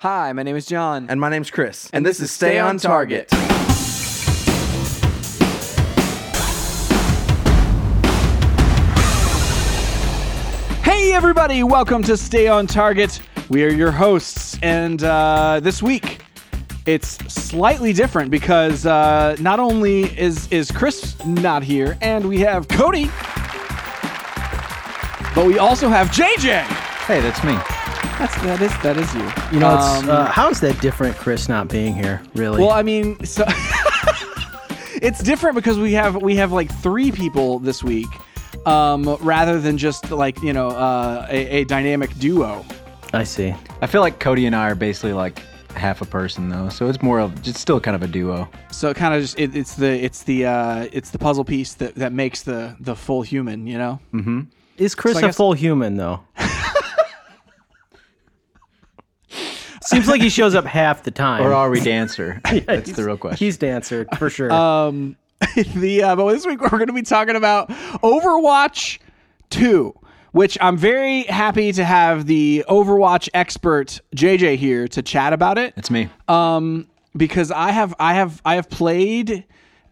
Hi, my name is John. And my name's Chris. And this is Stay on Target. Hey, everybody, welcome to Stay on Target. We are your hosts, and uh, this week it's slightly different because uh, not only is, is Chris not here, and we have Cody, but we also have JJ. Hey, that's me. That's that is that is you. You know, it's, Um, uh, how is that different, Chris, not being here? Really? Well, I mean, so it's different because we have we have like three people this week, um, rather than just like you know uh, a, a dynamic duo. I see. I feel like Cody and I are basically like half a person though, so it's more of it's still kind of a duo. So it kind of just it, it's the it's the uh, it's the puzzle piece that, that makes the the full human. You know. Is Chris So I a guess- full human though? Seems like he shows up half the time. Or are we dancer? that's the real question. He's dancer for sure. Um, the uh, but this week we're going to be talking about Overwatch Two. Which I'm very happy to have the Overwatch expert JJ here to chat about it. it's me. um because i have i have i have played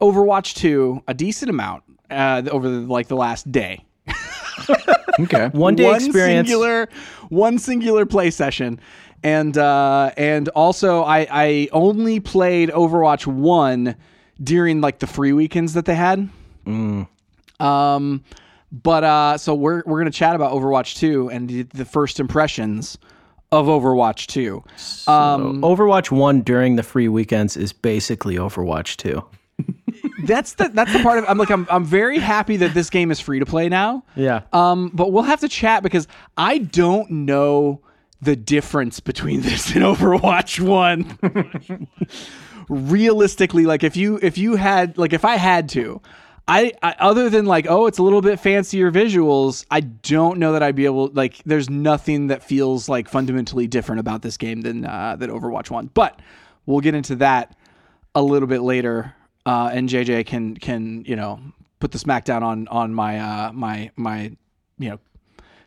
overwatch 2 a decent amount uh over the, like the last day okay. one day one experience. singular one singular play session and uh and also i i only played overwatch 1 during like the free weekends that they had um but uh so we're we're gonna chat about overwatch 2 and the, the first impressions of overwatch 2 um Overwatch One during the free weekends is basically Overwatch Two. that's the that's the part of I'm like I'm I'm very happy that this game is free to play now. Yeah. Um, but we'll have to chat because I don't know the difference between this and Overwatch One. Realistically, like if you if you had like if I had to, I, I other than like oh it's a little bit fancier visuals, I don't know that I'd be able like there's nothing that feels like fundamentally different about this game than uh, than Overwatch One. But we'll get into that a little bit later, uh, and JJ can can you know put the smackdown on on my uh, my my you know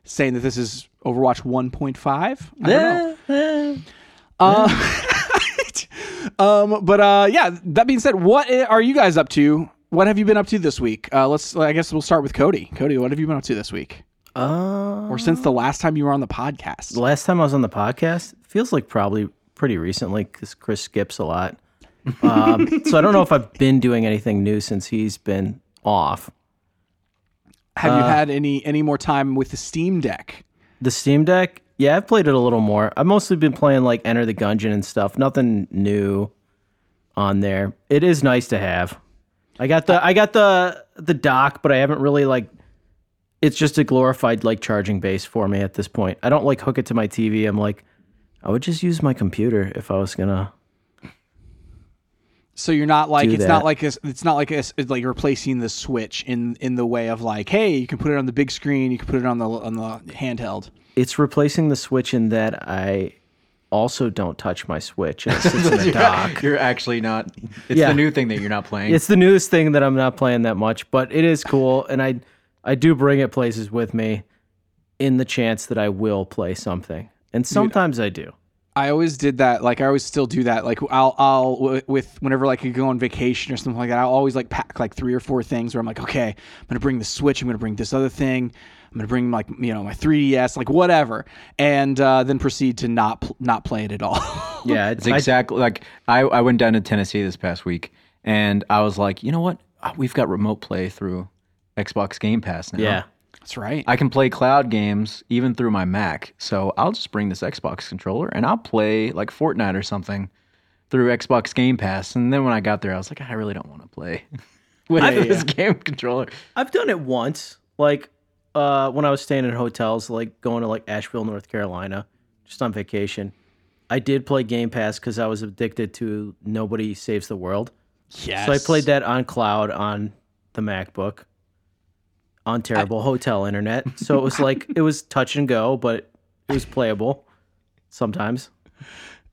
saying that this is Overwatch 1.5. I don't know. Uh, um, but uh, yeah. That being said, what are you guys up to? What have you been up to this week? Uh, let's. I guess we'll start with Cody. Cody, what have you been up to this week, Uh, or since the last time you were on the podcast? the last time I was on the podcast feels like probably pretty recently because Chris skips a lot. Um, so I don't know if I've been doing anything new since he's been off. Have you had any any more time with the Steam Deck? The Steam Deck, yeah, I've played it a little more. I've mostly been playing like Enter the Gungeon and stuff. Nothing new on there. It is nice to have. I got the I got the the dock, but I haven't really like. It's just a glorified like charging base for me at this point. I don't like hook it to my TV. I'm like, I would just use my computer if I was gonna. So you're not like it's that. not like a, it's not like a, it's like replacing the Switch in in the way of like, hey, you can put it on the big screen, you can put it on the on the handheld. It's replacing the Switch in that I also don't touch my Switch. And it sits in the dock. You're actually not. It's Yeah. the new thing that you're not playing. It's the newest thing that I'm not playing that much, but it is cool, and I I do bring it places with me, in the chance that I will play something, and sometimes I do. I always did that. Like I always still do that. Like I'll I'll with whenever like you go on vacation or something like that. I'll always like pack like three or four things where I'm like, okay, I'm gonna bring the Switch. I'm gonna bring this other thing. I'm gonna bring like you know my 3ds, like whatever, and uh, then proceed to not pl- not play it at all. Yeah, It's exactly like I, I went down to Tennessee this past week and I was like, you know what? Uh, We've got remote play through Xbox Game Pass now. yeah. That's right. I can play cloud games even through my Mac. So I'll just bring this Xbox controller and I'll play like Fortnite or something through Xbox Game Pass. And then when I got there, I was like, I really don't want to play with this game controller. I've done it once, like uh, when I was staying in hotels, like going to like Asheville, North Carolina, just on vacation. I did play Game Pass because I was addicted to Nobody Saves the World. yes. So I played that on cloud on the MacBook on terrible hotel internet. So it was like it was touch and go, but it was playable sometimes.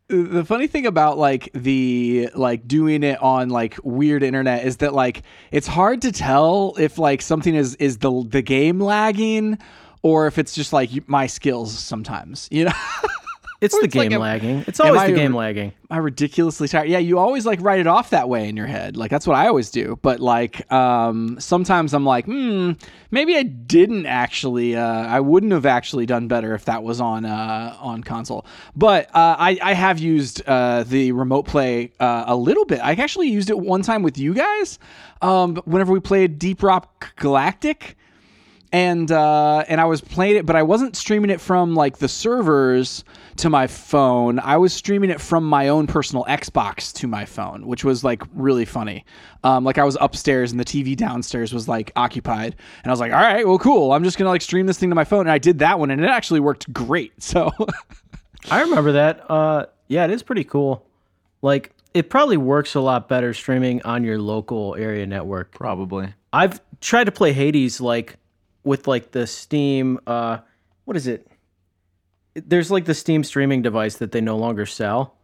the funny thing about like the like doing it on like weird internet is that like it's hard to tell if like something is is the the game lagging or if it's just like my skills sometimes you know It's the It's like game a- lagging. It's always the game lagging. I ridiculously tired? Yeah, you always like write it off that way in your head. Like that's what I always do. But like um sometimes I'm like, hmm, maybe I didn't actually uh I wouldn't have actually done better if that was on uh on console. But uh I I have used uh the remote play uh a little bit. I actually used it one time with you guys. Um whenever we played Deep Rock Galactic and uh, and I was playing it, but I wasn't streaming it from like the servers to my phone. I was streaming it from my own personal Xbox to my phone, which was like really funny. Um, like I was upstairs and the TV downstairs was like occupied, and I was like, all right, well, cool. I'm just gonna like stream this thing to my phone, and I did that one, and it actually worked great. So I remember that. Uh, yeah, it is pretty cool. Like, it probably works a lot better streaming on your local area network. Probably. I've tried to play Hades like with like the Steam. Uh, what is it? There's like the Steam streaming device that they no longer sell.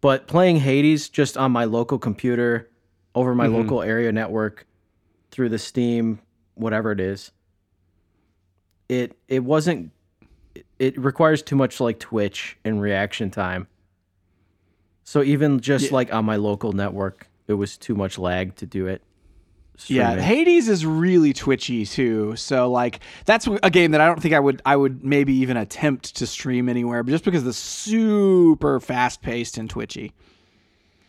But playing Hades just on my local computer over my local area network through the Steam, whatever it is, it it wasn't. it- It requires too much like Twitch and reaction time. So even just like on my local network, it was too much lag to do it. Yeah. Hades is really twitchy too. So like that's a game that I don't think I would I would maybe even attempt to stream anywhere, but just because it's super fast paced and twitchy.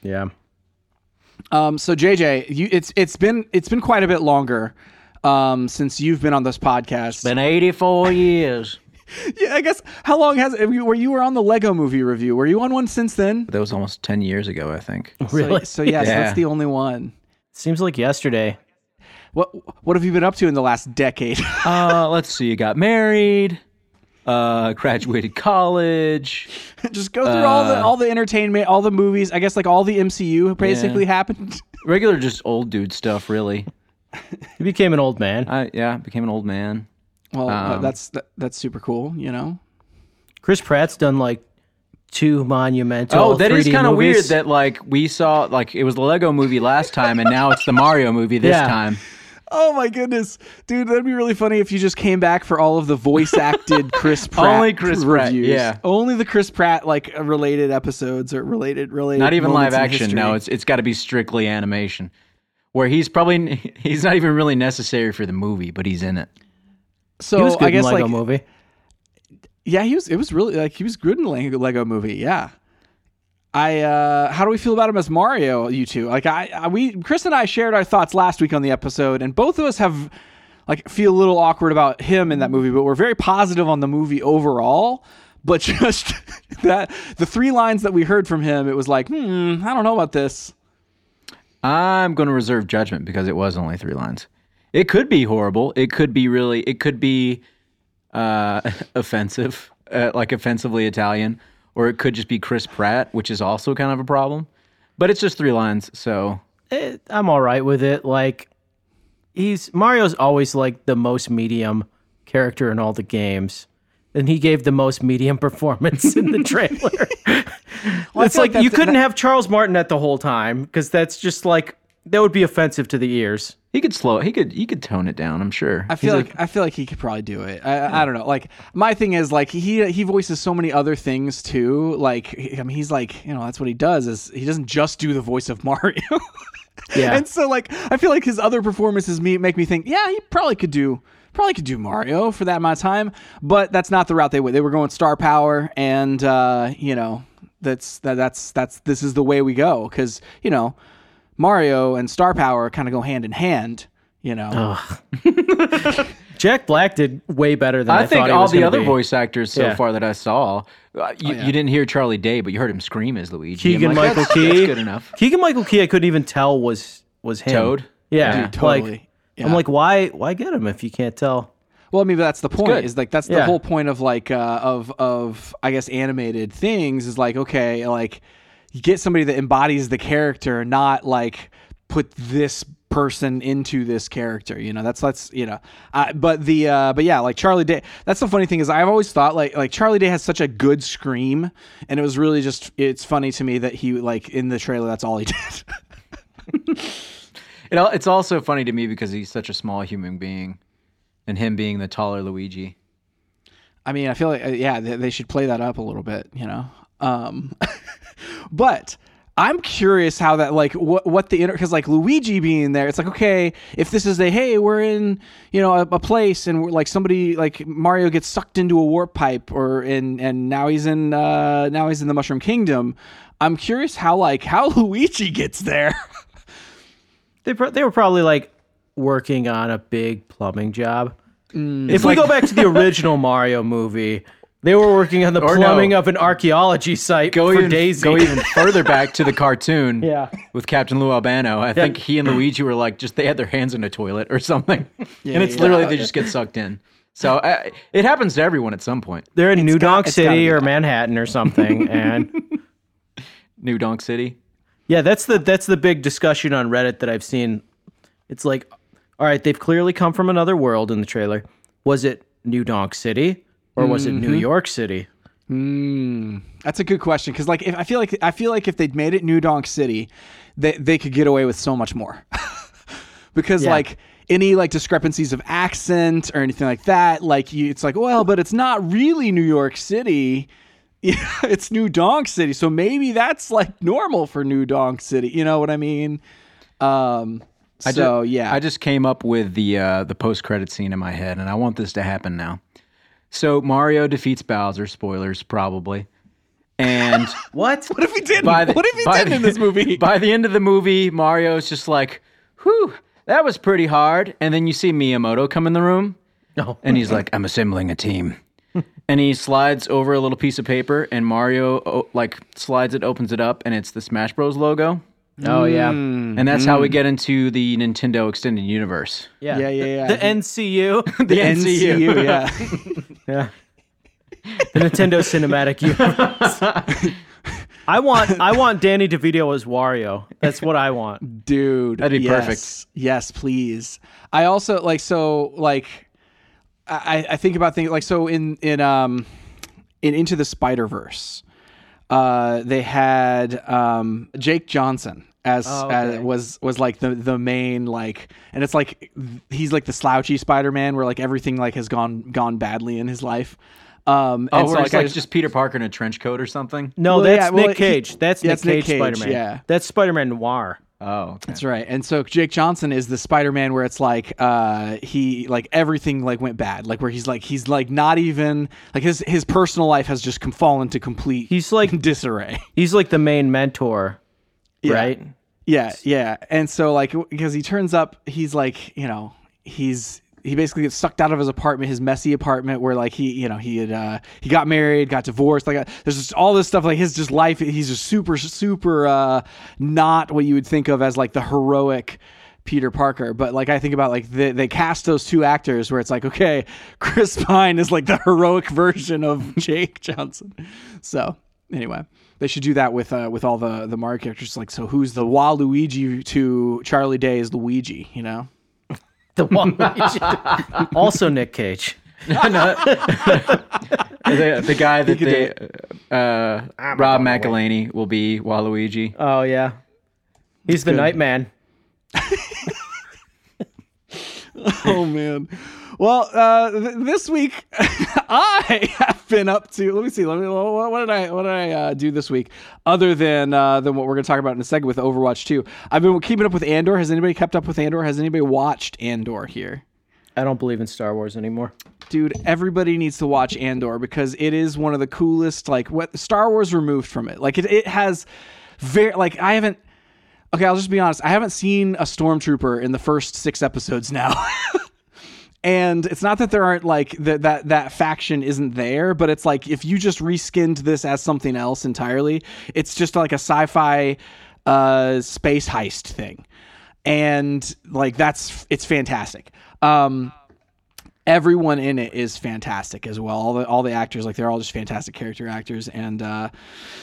yeah. Um, so JJ, you it's it's been it's been quite a bit longer um, since you've been on this podcast. Been 84 years. yeah, I guess how long has it, were you were on the Lego Movie review? Were you on one since then? That was almost 10 years ago, I think. Really? So, so yes, Yeah. that's the only one. Seems like yesterday. What what have you been up to in the last decade? Uh, let's see. You got married, uh, graduated college. Just go through all the all the entertainment, all the movies. I guess like all the MCU basically happened. Regular, just old dude stuff, really. He became an old man. I yeah, became an old man. Well, uh, Um, that's that, that's super cool. You know. Chris Pratt's done like two monumental. Oh, that is 3D kind of weird that like we saw like it was the Lego movie last time and now it's the Mario movie this Yeah. time. Oh my goodness, dude, that'd be really funny if you just came back for all of the voice acted Chris Pratt Only Chris Pratt, reviews. yeah. only the Chris Pratt like uh, related episodes or related related. Not even live moments in action. No, it's it's got to be strictly animation. Where he's probably he's not even really necessary for the movie, but he's in it. so He was good I guess in Lego like movie. Yeah, he was. It was really like he was good in the Lego, Lego movie. Yeah. I uh how do we feel about him as Mario? You two like I, I we Chris and I shared our thoughts last week on the episode, and both of us have like feel a little awkward about him in that movie, but we're very positive on the movie overall. But just that the three lines that we heard from him, it was like, hmm, I don't know about this. I'm going to reserve judgment because it was only three lines. It could be horrible. It could be really. It could be uh, offensive, uh, like offensively Italian, or it could just be Chris Pratt, which is also kind of a problem. But it's just three lines, so Eh, I'm all right with it. Like he's Mario's always like the most medium character in all the games. And he gave the most medium performance in the trailer. it's like like, you couldn't that- have Charles Martinet the whole time because that's just like that would be offensive to the ears. he could slow. He could. He could tone it down. I'm sure. I feel like, I feel like he could probably do it. I, I don't know. Like my thing is like he he voices so many other things too. Like I mean he's like you know that's what he does is he doesn't just do the voice of Mario. Yeah. and so like I feel like his other performances me make me think yeah he probably could do probably could do Mario for that amount of time. But that's not the route they went. They were going star power and uh, you know that's that, that's that's this is the way we go because you know Mario and star power kind of go hand in hand. You know. Jack Black did way better than I, I think thought he all was the gonna other be. voice actors so Yeah. far that I saw, uh, you, you didn't hear Charlie Day, but you heard him scream as Luigi. I'm Keegan like, Michael that's, Key. That's good enough. Keegan Michael Key, I couldn't even tell was was him. Toad? Yeah, Dude, totally. Like, Yeah. I'm like, why why get him if you can't tell? Well, I mean, that's the point. good. Is like that's the Yeah. whole point of like uh, of of I guess animated things is like okay, like you get somebody that embodies the character, not like put this person into this character. You know, that's that's you know. Uh, but the uh, but yeah, like Charlie Day. That's the funny thing is I've always thought like like Charlie Day has such a good scream, and it was really just it's funny to me that he like in the trailer that's all he did. It, it's also funny to me because he's such a small human being, and him being the taller Luigi. I mean, I feel like uh, yeah, they, they should play that up a little bit, you know. Um, but I'm curious how that like what what the inter because like Luigi being there, it's like okay, if this is a hey, we're in you know a, a place and we're like somebody like Mario gets sucked into a warp pipe or in and now he's in uh now he's in the Mushroom Kingdom. I'm curious how like how Luigi gets there. They pro- they were probably like working on a big plumbing job. if we go back to the original Mario movie, they were working on the Or no. plumbing of an archaeology site Go for even Daisy. go even further back to the cartoon. Yeah. With Captain Lou Albano, I think he and Luigi were like just they had their hands in a toilet or something, and it's yeah. literally they just get sucked in. So uh, it happens to everyone at some point. They're in New got- Donk it's gotta City be or. Manhattan or something, and New Donk City. yeah, that's the that's the big discussion on Reddit that I've seen. It's like, all right, they've clearly come from another world in the trailer. Was it New Donk City or was it New York City? That's a good question because like if I feel like I feel like if they'd made it New Donk City, they they could get away with so much more. because Yeah. like any like discrepancies of accent or anything like that, like you, it's like well, but it's not really New York City. Yeah, it's New Donk City, so maybe that's like normal for New Donk City. You know what I mean? Um. I So yeah, I just came up with the uh, the post credit scene in my head, and I want this to happen now. So Mario defeats Bowser. Spoilers, probably. And What? what if he didn't? by the, what if he by didn't the- in this movie? By the end of the movie, Mario's just like, "Whew, that was pretty hard." And then you see Miyamoto come in the room, No. and he's like, "I'm assembling a team." and he slides over a little piece of paper, and Mario oh, like slides it, opens it up, and it's the Smash Bros. logo. Oh yeah. And that's how we get into the Nintendo Extended Universe. Yeah. Yeah, yeah, yeah. The NCU. The, NCU, yeah. yeah. The Nintendo Cinematic Universe. I want I want Danny DeVito as Wario. That's what I want. dude That'd be yes. perfect. yes please i also like so like i i think about things like so in in um in into the spider verse uh they had um jake johnson as, Oh, okay. as was was like the the main like and it's like he's like the slouchy spider-man where like everything like has gone gone badly in his life um Oh, and so, where it's I like just- just Peter Parker in a trench coat or something. No, Well, that's yeah, well, Nick he- Cage. that's yeah, Nick it's Nick Cage, Cage, Spider-Man. yeah. That's Spider-Man Noir. Oh, okay. That's right. And so Jake Johnson is the Spider-Man where it's like uh he like everything like went bad. Like where he's like he's like not even like his his personal life has just come fallen to complete He's like disarray. he's like the main mentor, right? Yeah, yeah. And so like because he turns up he's like, you know, he's he basically gets sucked out of his apartment, his messy apartment where like he, you know, he had uh he got married, got divorced, like uh, there's just all this stuff like his just life he's just super super uh not what you would think of as like the heroic Peter Parker, but like I think about like they, they cast those two actors where it's like okay, Chris Pine is like the heroic version of Jake Johnson. So anyway, they should do that with uh, with all the the Mario characters. Like so, who's the Waluigi to Charlie Day is Luigi? You know. The one also Nick Cage. the, the guy that they, uh, Rob McElhenney will be Waluigi. Oh yeah. He's the Nightman. oh man. Well, uh, th- this week I have been up to. Let me see. Let me. What, what did I? What did I uh, do this week? Other than uh, than what we're going to talk about in a second with Overwatch 2. I've been keeping up with Andor. Has anybody kept up with Andor? Has anybody watched Andor here? I don't believe in Star Wars anymore. dude everybody needs to watch andor because it is one of the coolest like what star wars removed from it like it, it has very like i haven't okay i'll just be honest i haven't seen a stormtrooper in the first six episodes now and it's not that there aren't like that that that faction isn't there but it's like if you just reskinned this as something else entirely it's just like a sci-fi uh space heist thing and like that's it's fantastic um everyone in it is fantastic as well. All the all the actors, like they're all just fantastic character actors, and uh,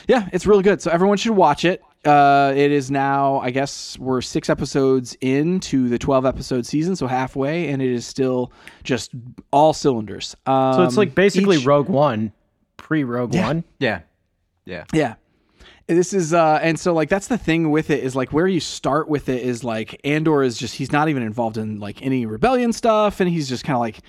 yeah, it's really good. So everyone should watch it. Uh, it is now, I guess, we're six episodes into the twelve episode season, so halfway, and it is still just all cylinders. Um, So it's like basically each- Rogue One, pre Rogue One. Yeah. Yeah. yeah. This is uh and so like that's the thing with it is like where you start with it is like Andor is just he's not even involved in like any rebellion stuff and he's just kind of like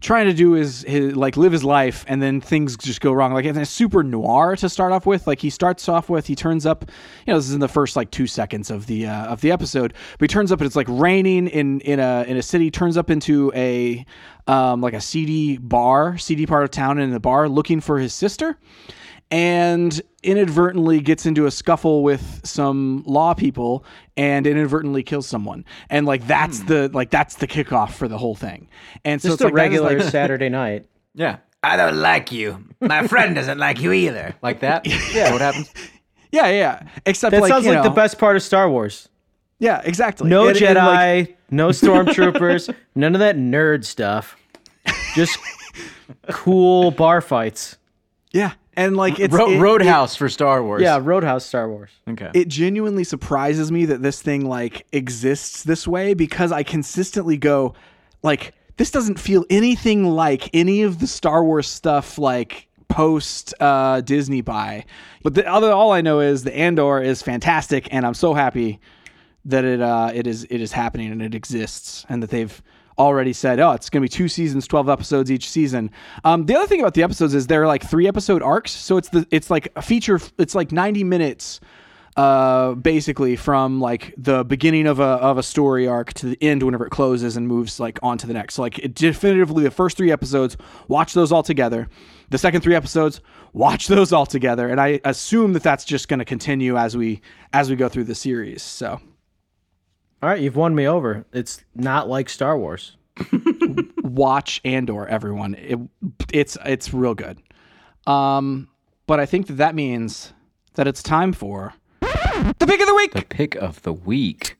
trying to do his, his like live his life and then things just go wrong. Like it's super noir to start off with. Like he starts off with he turns up you know this is in the first like two seconds of the uh, of the episode but he turns up and it's like raining in in a in a city turns up into a um, like a seedy bar seedy part of town in the bar looking for his sister and inadvertently gets into a scuffle with some law people and inadvertently kills someone and like that's hmm. the like that's the kickoff for the whole thing and so Just it's a like regular like- Saturday night. Yeah. I don't like you. My friend doesn't like you either. Like that? yeah. What happens? yeah yeah except That like sounds you like the best part of Star Wars. yeah exactly No And- Jedi, and, like, no stormtroopers, none of that nerd stuff. Just cool bar fights. yeah and like it's Ro- it- Roadhouse for Star Wars. Yeah, Roadhouse Star Wars. Okay. it genuinely surprises me that this thing like exists this way because I consistently go like this doesn't feel anything like any of the Star Wars stuff like post uh, Disney buy. But the other all I know is the Andor is fantastic and I'm so happy that it uh, it is it is happening and it exists and that they've already said oh it's going to be two seasons 12 episodes each season um, the other thing about the episodes is they're like three episode arcs so it's the it's like a feature it's like 90 minutes uh, basically from like the beginning of a of a story arc to the end whenever it closes and moves like on to the next. So like it definitively the first three episodes, watch those all together. The second three episodes, watch those all together. And I assume that that's just going to continue as we as we go through the series. So All right, you've won me over. It's not like Star Wars. watch Andor, everyone. It, it's it's real good. Um, but I think that that means that it's time for the pick of the week. the pick of the week.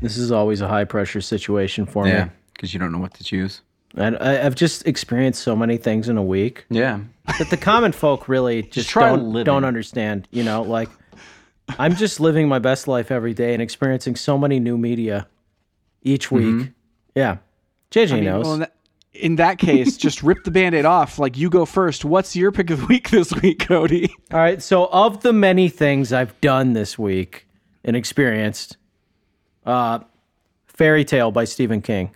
This is always a high pressure situation for Yeah. me. Because you don't know what to choose. And I, I've just experienced so many things in a week Yeah. that the common folk really just, try don't, living. don't understand. You know, like I'm just living my best life every day and experiencing so many new media each week. Yeah. JJ knows. Well, in, that, in that case, just rip the band-aid off. Like you go first. What's your pick of the week this week, Cody? All right. So, of the many things I've done this week and experienced, uh, Fairy Tale by Stephen King.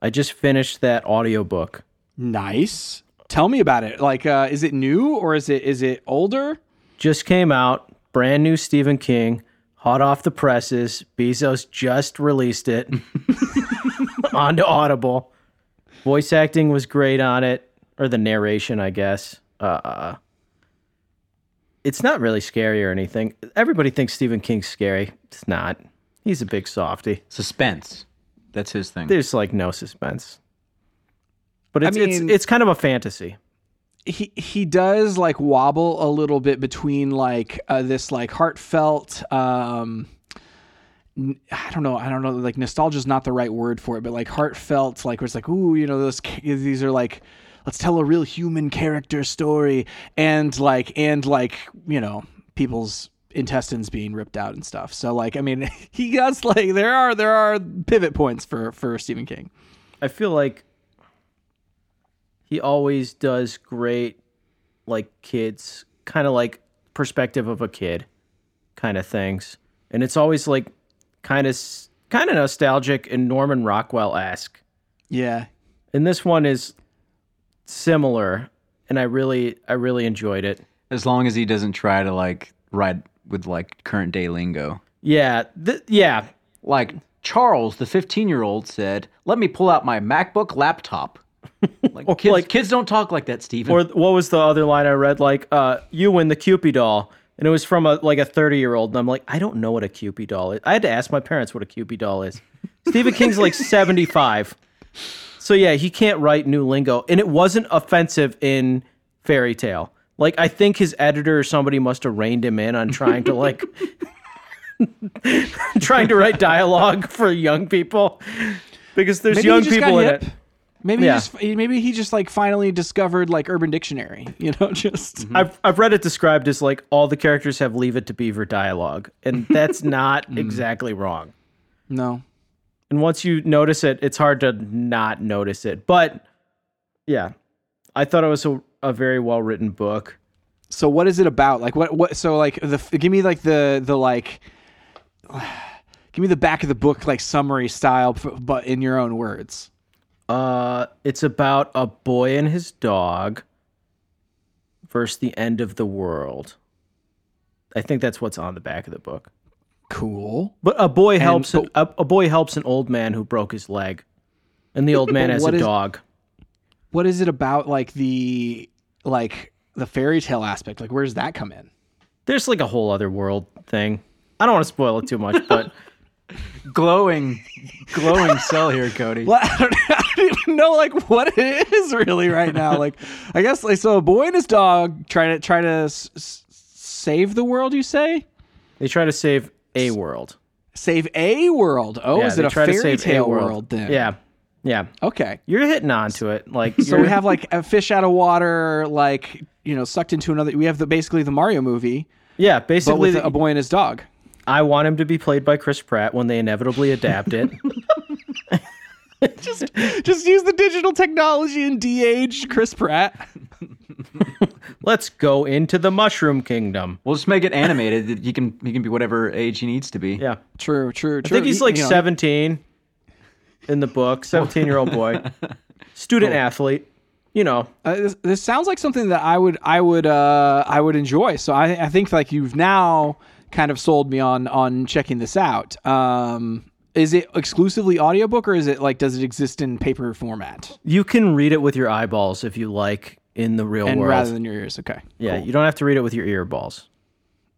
I just finished that audiobook. Nice. Tell me about it. Like, uh, is it new or is it is it older? Just came out, brand new Stephen King, hot off the presses. Bezos just released it onto Audible. Voice acting was great on it, or the narration, I guess. Uh, it's not really scary or anything. Everybody thinks Stephen King's scary. It's not. He's a big softy. Suspense. That's his thing. There's like no suspense. But it's mean- it's it's kind of a fantasy. He he does like wobble a little bit between like uh, this like heartfelt. Um, I don't know. I don't know. Like nostalgia is not the right word for it, but like heartfelt. Like where it's like, ooh, you know, those these are like. Let's tell a real human character story, and like and like you know people's intestines being ripped out and stuff. So like I mean he does like there are there are pivot points for for Stephen King. I feel like he always does great like kids kind of like perspective of a kid kind of things. And it's always like kind of kind of nostalgic and Norman Rockwell-esque. Yeah. And this one is similar and I really I really enjoyed it. As long as he doesn't try to like write with like current day lingo. Yeah, th- yeah. Like Charles, the 15 year old, said, Let me pull out my MacBook laptop. Like, kids, like- kids don't talk like that, Stephen. Or what was the other line I read? Like, uh, you win the Cupid doll. And it was from a like a 30 year old. And I'm like, I don't know what a Cupid doll is. I had to ask my parents what a Cupid doll is. Stephen King's like 75. So yeah, he can't write new lingo. And it wasn't offensive in Fairy Tale. Like, I think his editor or somebody must have reined him in on trying to like trying to write dialogue for young people. Because there's Maybe young people in hip. it. Maybe Yeah. he just maybe he just like finally discovered like Urban Dictionary, you know, just mm-hmm. I've I've read it described as like all the characters have leave it to beaver dialogue, and that's not mm. exactly wrong. no. And once you notice it, it's hard to not notice it. But yeah, I thought it was a, a very well written book. So what is it about? Like what what so like the give me like the the like give me the back of the book like summary style but in your own words. Uh, it's about a boy and his dog versus the end of the world. I think that's what's on the back of the book. Cool. But a boy helps but- a, a boy helps an old man who broke his leg, and the old man has a is- dog. What is it about like the like the fairy tale aspect? Like where does that come in? There's like a whole other world thing. I don't want to spoil it too much, but glowing, glowing cell here, Cody. Well, I don't, I don't even know like what it is really right now. Like I guess like so a boy and his dog try to try to s- s- save the world, you say? they try to save a world. Save a world. Oh, Yeah, is it a fairy save a tale world then? Yeah, yeah. Okay. You're hitting onto it. Like So you're- we have like a fish out of water, like you know, sucked into another. We have the basically the Mario movie, yeah. but Basically, with the- a boy and his dog. I want him to be played by Chris Pratt when they inevitably adapt it. Just just use the digital technology and de-age Chris Pratt. Let's go into the Mushroom Kingdom. We'll just make it animated. He can he can be whatever age he needs to be. Yeah, True, true, true. I think he's like You know, 17 in the book. 17 year old boy, student athlete. You know, Uh, this, this sounds like something that I would I would uh, I would enjoy. So I, I think like you've now kind of sold me on on checking this out. Um, is it exclusively audiobook or is it like does it exist in paper format you can read it with your eyeballs if you like in the real and world. rather than your ears? Okay. yeah, you don't have to read it with your ear balls.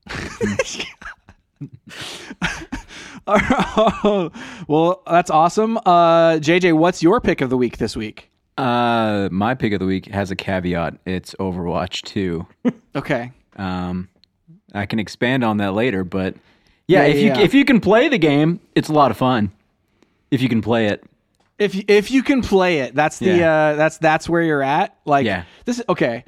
well, that's awesome. Uh, JJ, what's your pick of the week this week? Uh, my pick of the week has a caveat. It's Overwatch 2. Okay. Um, I can expand on that later, but yeah, Yeah, if you if you can play the game, it's a lot of fun. If you can play it, If if you can play it, that's the Yeah. uh, that's that's where you're at. Like Yeah. this. Okay.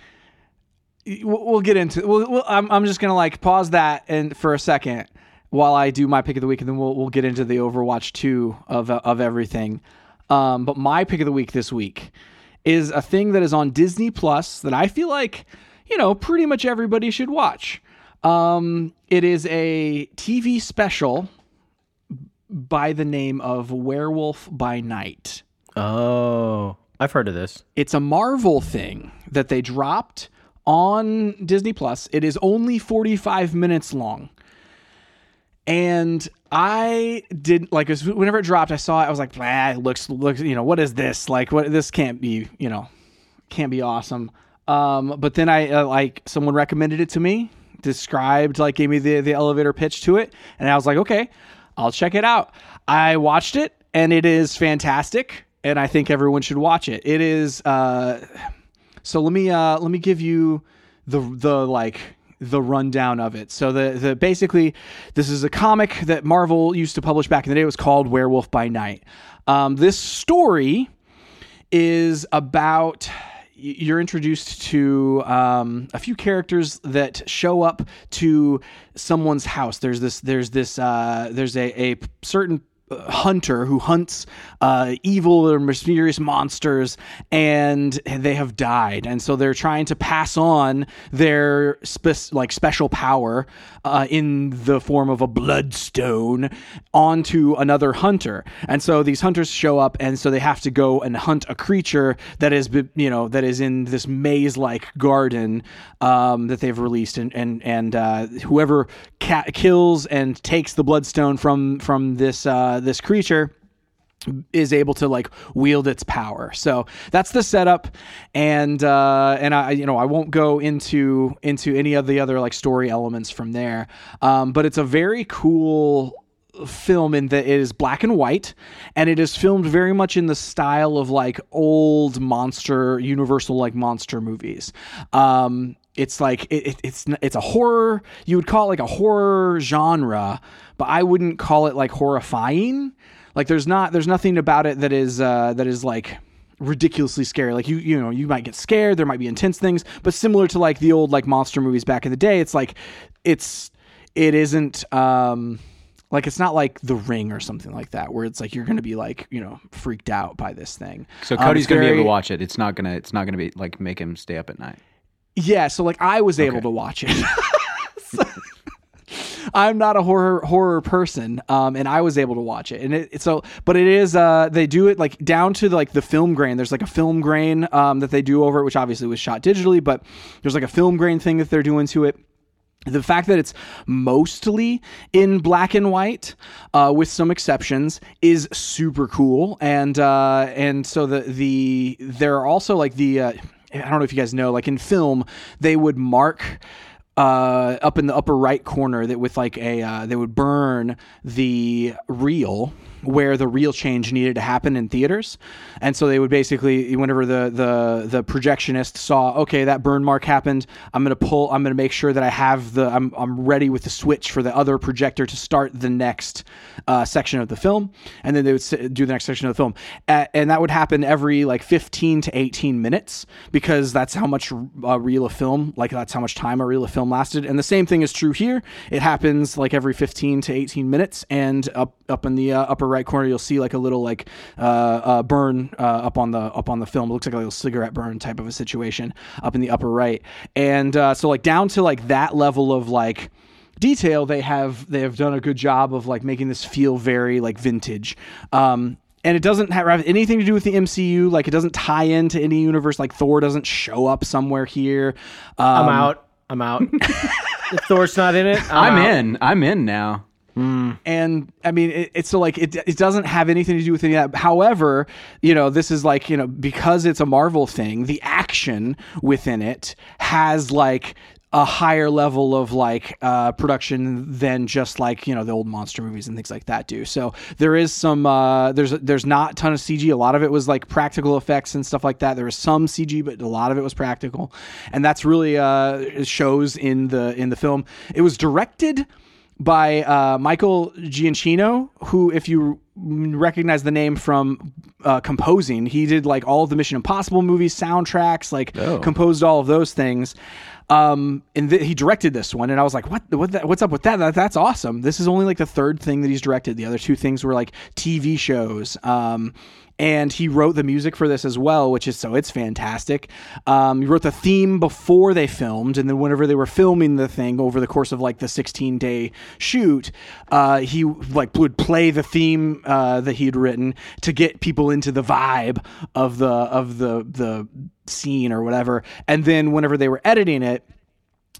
We'll, we'll get into. We'll, we'll, I'm I'm just gonna like pause that and for a second while I do my pick of the week, and then we'll we'll get into the Overwatch two of of everything. Um, but my pick of the week this week is a thing that is on Disney Plus that I feel like you know pretty much everybody should watch. Um, it is a TV special by the name of Werewolf by Night. Oh, I've heard of this. It's a Marvel thing that they dropped on Disney Plus. It is only 45 minutes long. And I did like as- whenever it dropped, I saw it. I was like, "Ah, looks looks. You know, what is this? Like, what? This can't be. You know, can't be awesome." Um, but then I uh, like someone recommended it to me, described like gave me the the elevator pitch to it, and I was like, "Okay, I'll check it out." I watched it, and it is fantastic, and I think everyone should watch it. It is. Uh, so let me uh, let me give you the the like the rundown of it. So the the basically this is a comic that Marvel used to publish back in the day. It was called Werewolf by Night. Um, this story is about you're introduced to um, a few characters that show up to someone's house. There's this there's this uh, there's a, a certain hunter who hunts uh, evil or mysterious monsters, and they have died, and so they're trying to pass on their spe- like special power uh, in the form of a bloodstone onto another hunter, and so these hunters show up, and so they have to go and hunt a creature that is you know that is in this maze-like garden um, that they've released, and and and uh, whoever ca- kills and takes the bloodstone from from this uh, this creature is able to like wield its power. So that's the setup, and uh, and I you know I won't go into into any of the other like story elements from there, um, but it's a very cool film in that it is black and white and it is filmed very much in the style of like old monster universal like monster movies um it's like it, it- it's it's a horror you would call it like a horror genre but i wouldn't call it like horrifying like there's not there's nothing about it that is uh that is like ridiculously scary like you you know you might get scared there might be intense things but similar to like the old like monster movies back in the day it's like it's it isn't um like it's not like the ring or something like that where it's like you're gonna be like you know freaked out by this thing so Um, Cody's it's gonna be able to watch it. It's not gonna it's not gonna be like make him stay up at night. Yeah, so like I was able to watch it. So- I'm not a horror horror person, um, and I was able to watch it. And it, it- so, but it is uh, they do it like down to like the film grain. There's like a film grain um, that they do over it, which obviously was shot digitally, but there's like a film grain thing that they're doing to it the fact that it's mostly in black and white uh, with some exceptions is super cool and uh, and so the the there are also like the uh, I don't know if you guys know like in film they would mark uh, up in the upper right corner that with like a uh, they would burn the reel where the real change needed to happen in theaters. And so they would basically whenever the the the projectionist saw okay that burn mark happened i'm going to pull i'm to make sure that i have the I'm, I'm ready with the switch for the other projector to start the next uh, section of the film. And then they would do the next section of the film. And that would happen every like 15 to 18 minutes because that's how much a reel of film like that's how much time a reel of film lasted. And the same thing is true here. It happens like every 15 to 18 minutes and up up in the uh, upper right corner you'll see like a little like uh, uh, burn uh, up on the up on the film it looks like a little cigarette burn type of a situation up in the upper right and uh, so like down to like that level of like detail they have they have done a good job of like making this feel very like vintage um and it doesn't have anything to do with the MCU. Like it doesn't tie into any universe. Like Thor doesn't show up somewhere here. Um, I'm out. I'm out. if Thor's not in it, I'm, I'm out. in. I'm in now. And I mean, it, it's so like it, it doesn't have anything to do with any of that. However, you know, this is like you know because it's a Marvel thing, the action within it has like a higher level of like uh, production than just like you know the old monster movies and things like that do. So there is some uh, there's there's not a ton of CG. A lot of it was like practical effects and stuff like that. There was some CG, but a lot of it was practical, and that's really uh, shows in the in the film. It was directed by uh, Michael Giacchino, who, if you recognize the name from uh, composing, he did like all of the Mission Impossible movies, soundtracks, like composed all of those things. Um, and th- he directed this one, and I was like, "What? What? The, what's up with that? that? That's awesome." This is only like the third thing that he's directed. The other two things were like TV shows. Um, and he wrote the music for this as well, which is so it's fantastic. Um, he wrote the theme before they filmed, and then whenever they were filming the thing over the course of like the 16 day shoot, uh, he like would play the theme uh, that he'd written to get people into the vibe of the of the the scene or whatever. And then whenever they were editing it,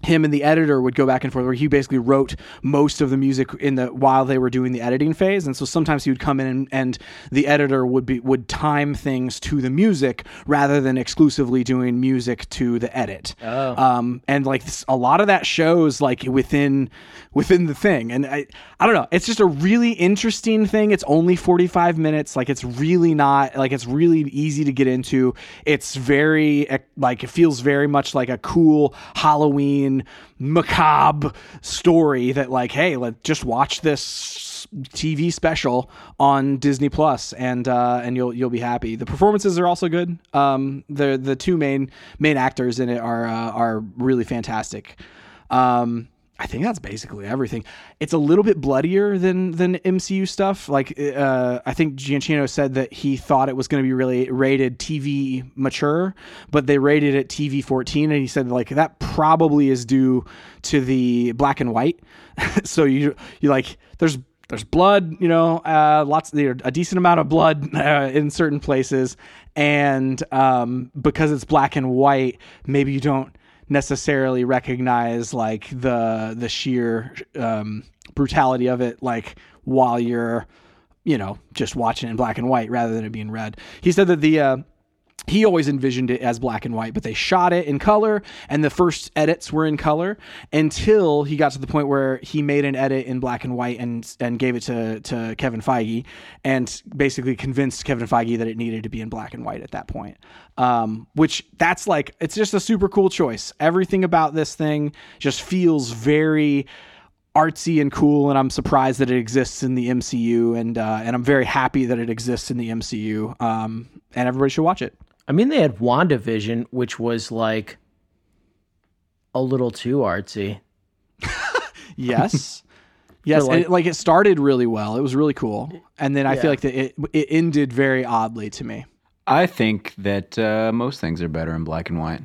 him and the editor would go back and forth where he basically wrote most of the music in the while they were doing the editing phase. And so sometimes he would come in and, and the editor would be would time things to the music rather than exclusively doing music to the edit. Um and like this, a lot of that shows like within within the thing. And i i don't know. It's just a really interesting thing. It's only 45 minutes. Like it's really not like it's really easy to get into. It's very like it feels very much like a cool halloween macabre story that like hey let just watch this TV special on Disney Plus and uh, and you'll you'll be happy. The performances are also good. Um, the the two main main actors in it are uh, are really fantastic. Um, I think that's basically everything. It's a little bit bloodier than than MCU stuff. Like uh, I think Giacchino said that he thought it was going to be really rated TV mature, but they rated it TV 14, and he said like that probably is due to the black and white. so you you like there's there's blood, you know, uh, lots a decent amount of blood uh, in certain places, and um, because it's black and white, maybe you don't necessarily recognize like the the sheer um, brutality of it, like while you're you know just watching it in black and white rather than it being red. He said that the uh, he always envisioned it as black and white, but they shot it in color, and the first edits were in color until he got to the point where he made an edit in black and white and and gave it to to Kevin Feige, and basically convinced Kevin Feige that it needed to be in black and white at that point. Um, which that's like it's just a super cool choice. Everything about this thing just feels very artsy and cool, and I'm surprised that it exists in the MCU, and uh, and I'm very happy that it exists in the MCU. Um, and everybody should watch it. I mean, they had WandaVision, which was like a little too artsy. Yes. Yes, like- it, like it started really well. It was really cool, and then I Yeah. feel like that it it ended very oddly to me. I think that uh, most things are better in black and white.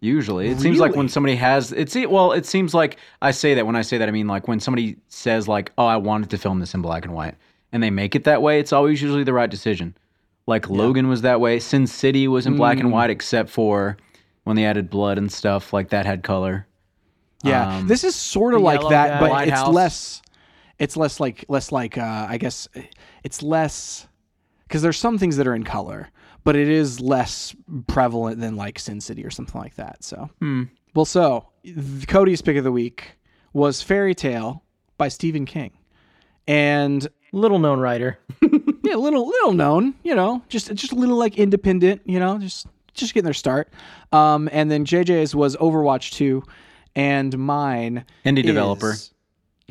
Usually, it seems like when somebody has it's well, it seems like I say that when I say that I mean like when somebody says like, "Oh, I wanted to film this in black and white," and they make it that way, it's always usually the right decision. Like Logan was that way. Sin City was in black Mm. and white, except for when they added blood and stuff. Like that had color. Yeah, Um, this is sort of like that, guy. but White it's House. less. It's less like less like uh, I guess it's less because there's some things that are in color, but it is less prevalent than like Sin City or something like that. So, well, so th- Cody's pick of the week was Fairy Tale by Stephen King, and Little known writer. yeah, little little known, you know, just just a little like independent, you know, just just getting their start. Um, and then JJ's was Overwatch two, and mine Indie is- developer.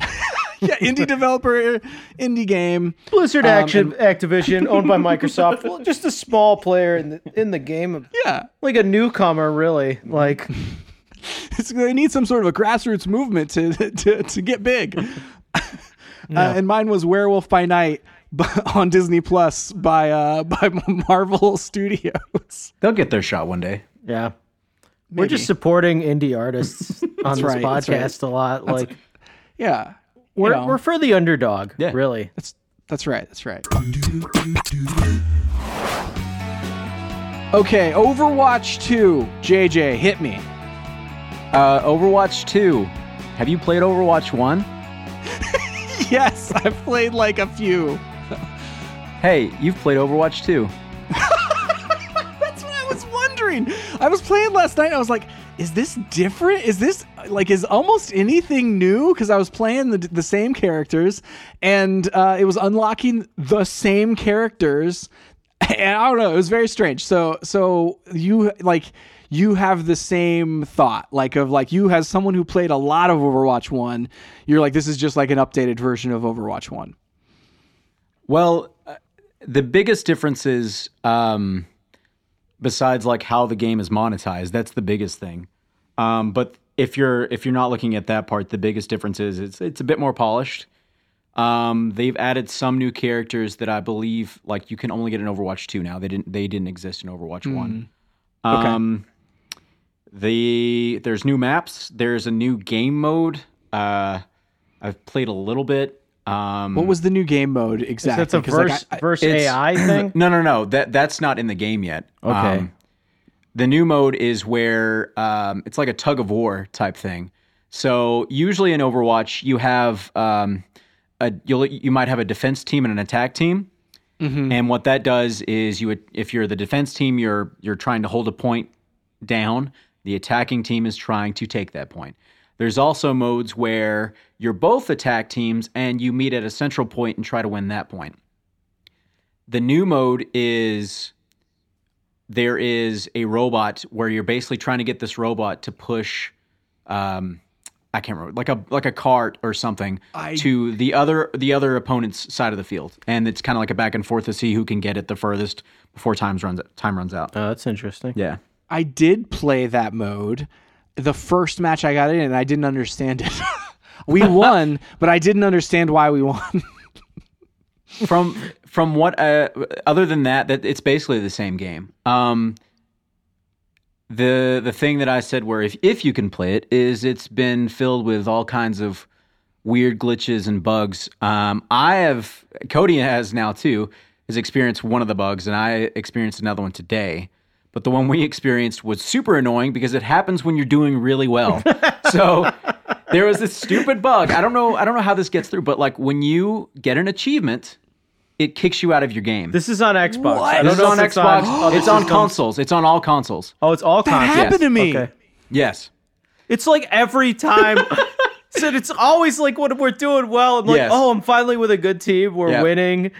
yeah, indie developer, indie game. Blizzard Um, Action Activision, owned by Microsoft. Well, just a small player in the in the game, Yeah, like a newcomer, really. Like it's, they need some sort of a grassroots movement to to, to get big. uh, and mine was Werewolf by Night b- on Disney Plus by uh, by Marvel Studios. They'll get their shot one day. Yeah. We're just supporting indie artists on this right, that's right. podcast a lot. like Yeah, we're know, we're for the underdog, Yeah. really. That's that's right. That's right. Okay, Overwatch 2. JJ, hit me. Uh, Overwatch two. Have you played Overwatch one? Yes, I've played like a few. Hey, you've played Overwatch two. That's what I was wondering. I was playing last night. And I was like, is this different? Is this like is almost anything new? Because I was playing the the same characters, and uh, it was unlocking the same characters. And I don't know. It was very strange. So so you like you have the same thought like of like you as someone who played a lot of Overwatch one. You're like this is just like an updated version of Overwatch one. Well, uh, the biggest difference is, um, besides like how the game is monetized, that's the biggest thing. Um, but if you're if you're not looking at that part, the biggest difference is it's it's a bit more polished. Um, they've added some new characters that I believe like you can only get in Overwatch two now. They didn't they didn't exist in Overwatch one. Um, the there's new maps. There's a new game mode. Uh, I've played a little bit. Um, What was the new game mode exactly? That's a 'Cause, like, verse I- I- verse it's- AI thing. No, no, no. That that's not in the game yet. Um, Okay. the new mode is where um, it's like a tug of war type thing. So usually in Overwatch, you have um, a you'll you might have a defense team and an attack team. And what that does is you would, if you're the defense team, you're you're trying to hold a point down. The attacking team is trying to take that point. There's also modes where you're both attack teams and you meet at a central point and try to win that point. The new mode is there is a robot where you're basically trying to get this robot to push um I can't remember like a like a cart or something I- to the other the other opponent's side of the field and it's kind of like a back and forth to see who can get it the furthest before times runs time runs out. Oh, that's interesting. Yeah. I did play that mode. The first match I got in, and I didn't understand it. we won, but I didn't understand why we won. from from what uh, other than that that it's basically the same game. Um the the thing that i said where if if you can play it is it's been filled with all kinds of weird glitches and bugs. Um i have cody has now too has experienced one of the bugs and i experienced another one today but the one we experienced was super annoying because it happens when you're doing really well so there was this stupid bug. I don't know. I don't know how this gets through, but like when you get an achievement, it kicks you out of your game. This is on Xbox. I This don't is know on if it's Xbox. other it's on consoles. It's on all consoles. Oh, it's all That consoles. happened to me. Okay. Yes. It's like every time. so it's always like when we're doing well, I'm like, Yes. oh, I'm finally with a good team. We're Yep. winning.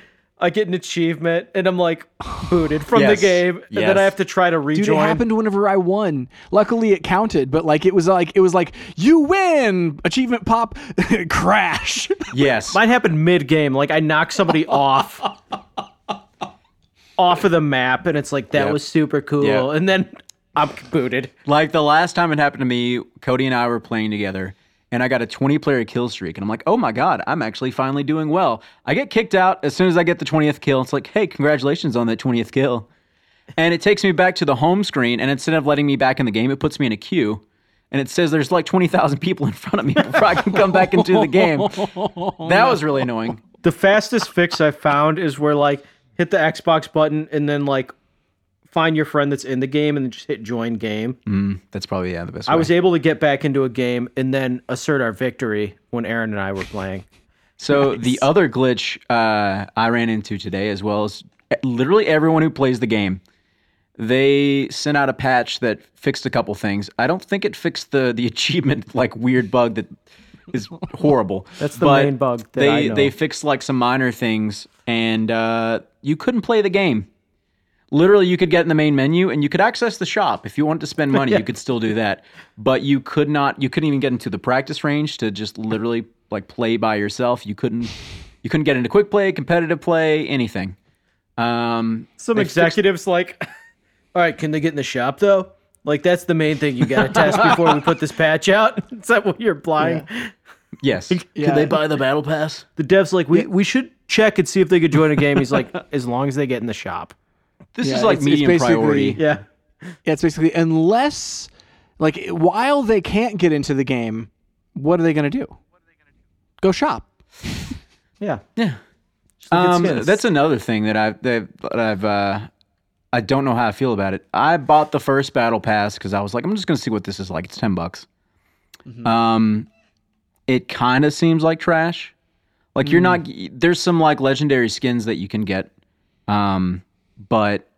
I get an achievement, and I'm like booted from Yes. the game, and Yes. then I have to try to rejoin. Dude, rejoin. it happened whenever I won. Luckily, it counted, but like it was like it was like you win, achievement pop, crash. Yes. Mine happened mid game. Like I knocked somebody off, off of the map, and it's like that Yep. was super cool. Yep. And then I'm booted. like the last time it happened to me, Cody and I were playing together, and I got a 20 player kill streak, and I'm like, oh my god, I'm actually finally doing well. I get kicked out as soon as I get the 20th kill. It's like, hey, congratulations on that 20th kill. and it takes me back to the home screen. And instead of letting me back in the game, it puts me in a queue. And it says there's like 20,000 people in front of me before I can come back into the game. That was really annoying. The fastest fix I found is where like hit the Xbox button and then like find your friend that's in the game and just hit join game. That's probably yeah, the best I way. was able to get back into a game and then assert our victory when Aaron and I were playing. So the other glitch uh, I ran into today, as well as literally everyone who plays the game, they sent out a patch that fixed a couple things. I don't think it fixed the the achievement like weird bug that is horrible. That's the but main bug that they I know. they fixed like some minor things, and uh, you couldn't play the game. Literally, you could get in the main menu and you could access the shop if you wanted to spend money. You could still do that, but you could not. You couldn't even get into the practice range to just literally like play by yourself. You couldn't. You couldn't get into quick play, competitive play, anything. Um, Some they fixed- executives like, all right, can they get in the shop though? Like that's the main thing you got to test before we put this patch out. Is that what you're implying? yes, Yeah. they buy the battle pass? The dev's like, we, we should check and see if they could join a game. He's like, as long as they get in the shop. This Yeah, is like it's- it's medium basically- priority. Yeah. Yeah, it's basically unless like while they can't get into the game, what are they going to do? Go shop. Yeah. Yeah. Just to get Um, skins. that's another thing that I've that I've uh, I don't know how I feel about it. I bought the first battle pass because I was like, I'm just gonna see what this is like. It's ten bucks. Um, it kind of seems like trash. Like you're not. There's some like legendary skins that you can get, um, but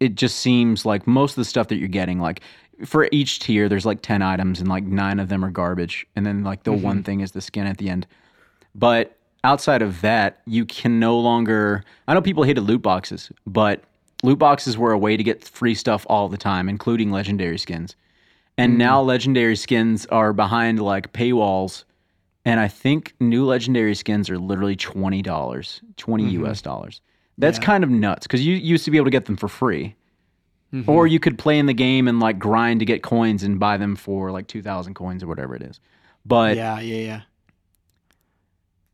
it just seems like most of the stuff that you're getting, like for each tier, there's like ten items and like nine of them are garbage, and then like the one mm-hmm. thing is the skin at the end. But outside of that, you can no longer. I know people hated loot boxes, but loot boxes were a way to get free stuff all the time, including legendary skins. And mm-hmm. now legendary skins are behind like paywalls, and I think new legendary skins are literally twenty dollars, 20 mm-hmm. US dollars. That's kind of nuts because you used to be able to get them for free. Or you could play in the game and like grind to get coins and buy them for like two thousand coins or whatever it is. But Yeah, yeah, yeah.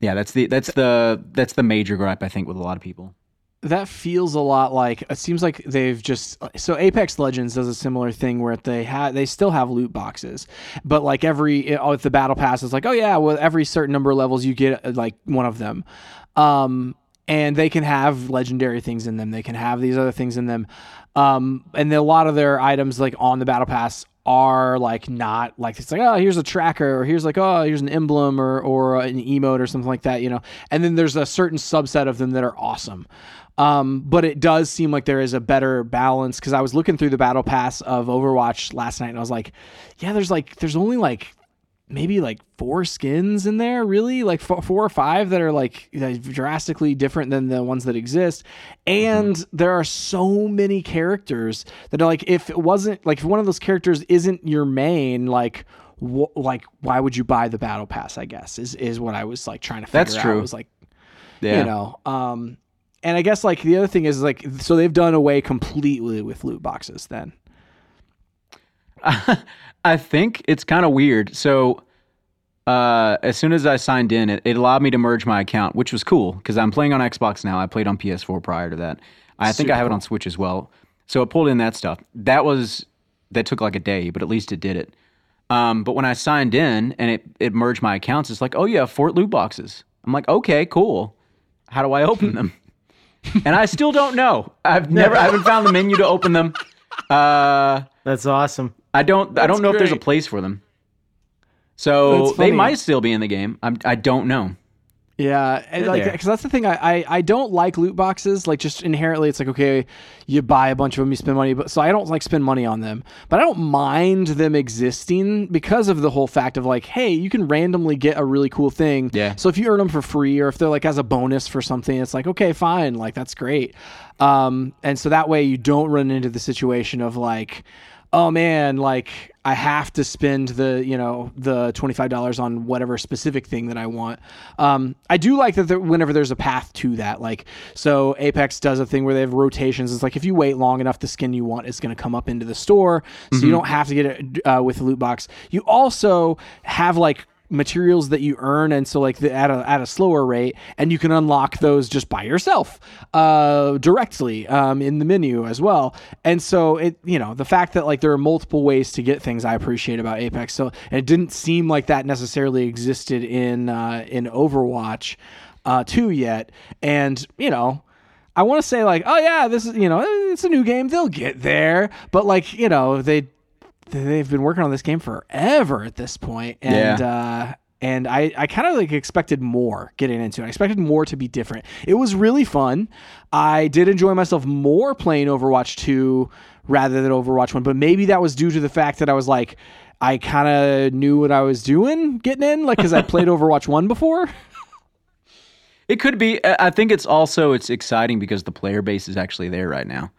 yeah, that's the that's the that's the major gripe I think with a lot of people. that feels a lot like it seems like they've just so Apex Legends does a similar thing where they have they still have loot boxes, but like every oh, if the battle pass is like oh yeah, with every certain number of levels you get like one of them, um, and they can have legendary things in them. They can have these other things in them, um, and a lot of their items like on the battle pass are like not like it's like oh here's a tracker or here's like oh here's an emblem or or an emote or something like that you know? And then there's a certain subset of them that are awesome. Um, but it does seem like there is a better balance because I was looking through the battle pass of Overwatch last night and I was like, yeah, there's like there's only like maybe like four skins in there, really, like four, four or five that are like drastically different than the ones that exist, and there are so many characters that are like if it wasn't like if one of those characters isn't your main, like. wh- Like, why would you buy the battle pass? I guess is is what I was like trying to figure That's out. true. I was like, Yeah. you know um and i guess like the other thing is like so they've done away completely with loot boxes then I think it's kind of weird. So, uh, as soon as I signed in, it, it allowed me to merge my account, which was cool because I'm playing on Xbox now. I played on PS4 prior to that. I think I have it on Switch as well. So it pulled in that stuff. That was that took like a day, but at least it did it. Um, but when I signed in and it it merged my accounts, it's like, oh yeah, Fort loot boxes. I'm like, okay, cool. How do I open them? and I still don't know. I've never, I haven't found the menu to open them. Uh, That's awesome. I don't. I don't know if there's a place for them. So they might still be in the game. I'm, I don't know. yeah and like because that's the thing I, I i don't like loot boxes like just inherently it's like okay you buy a bunch of them you spend money but so i don't like spend money on them but i don't mind them existing because of the whole fact of like hey you can randomly get a really cool thing Yeah. so if you earn them for free or if they're like as a bonus for something it's like okay fine like that's great um and so that way you don't run into the situation of like oh man, like I have to spend the you know the twenty five dollars on whatever specific thing that I want. Um, I do like that there, whenever there's a path to that, like so Apex does a thing where they have rotations. It's like if you wait long enough, the skin you want is going to come up into the store, so you don't have to get it uh, with the loot box. You also have like materials that you earn, and so like the, at a at a slower rate, and you can unlock those just by yourself, uh, directly um, in the menu as well. And so it, you know, the fact that like there are multiple ways to get things, I appreciate about Apex. So it didn't seem like that necessarily existed in uh, in Overwatch uh, two yet, and you know. I want to say like, oh yeah, this is you know, it's a new game. They'll get there, but like you know, they they've been working on this game forever at this point, and uh, and I I kind of like expected more getting into it. I expected more to be different. It was really fun. I did enjoy myself more playing Overwatch two rather than Overwatch one, but maybe that was due to the fact that I was like. I kind of knew what I was doing getting in, like because I played Overwatch one before. It could be. I think it's also it's exciting because the player base is actually there right now.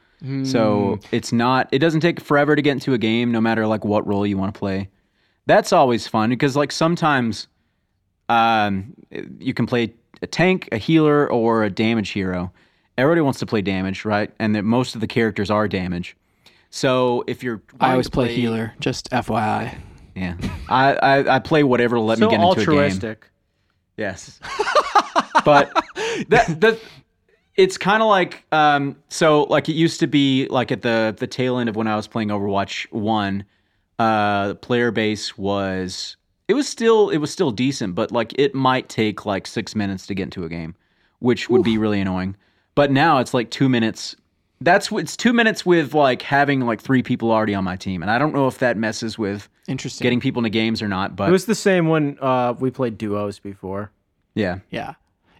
So it's not. It doesn't take forever to get into a game, no matter like what role you want to play. That's always fun because like sometimes, um, you can play a tank, a healer, or a damage hero. Everybody wants to play damage, right? And that most of the characters are damage. So if you're, I always to play healer, just FYI. Yeah, I, I I play whatever to let so me get into a game. Yes. but that that it's kind of like um so like it used to be like at the the tail end of when I was playing Overwatch 1 uh the player base was it was still it was still decent but like it might take like 6 minutes to get into a game which would be really annoying. But now it's like 2 minutes that's what it's 2 minutes with like having like 3 people already on my team and I don't know if that messes with Interesting. getting people into games or not but It was the same when uh, we played duos before. yeah. Yeah.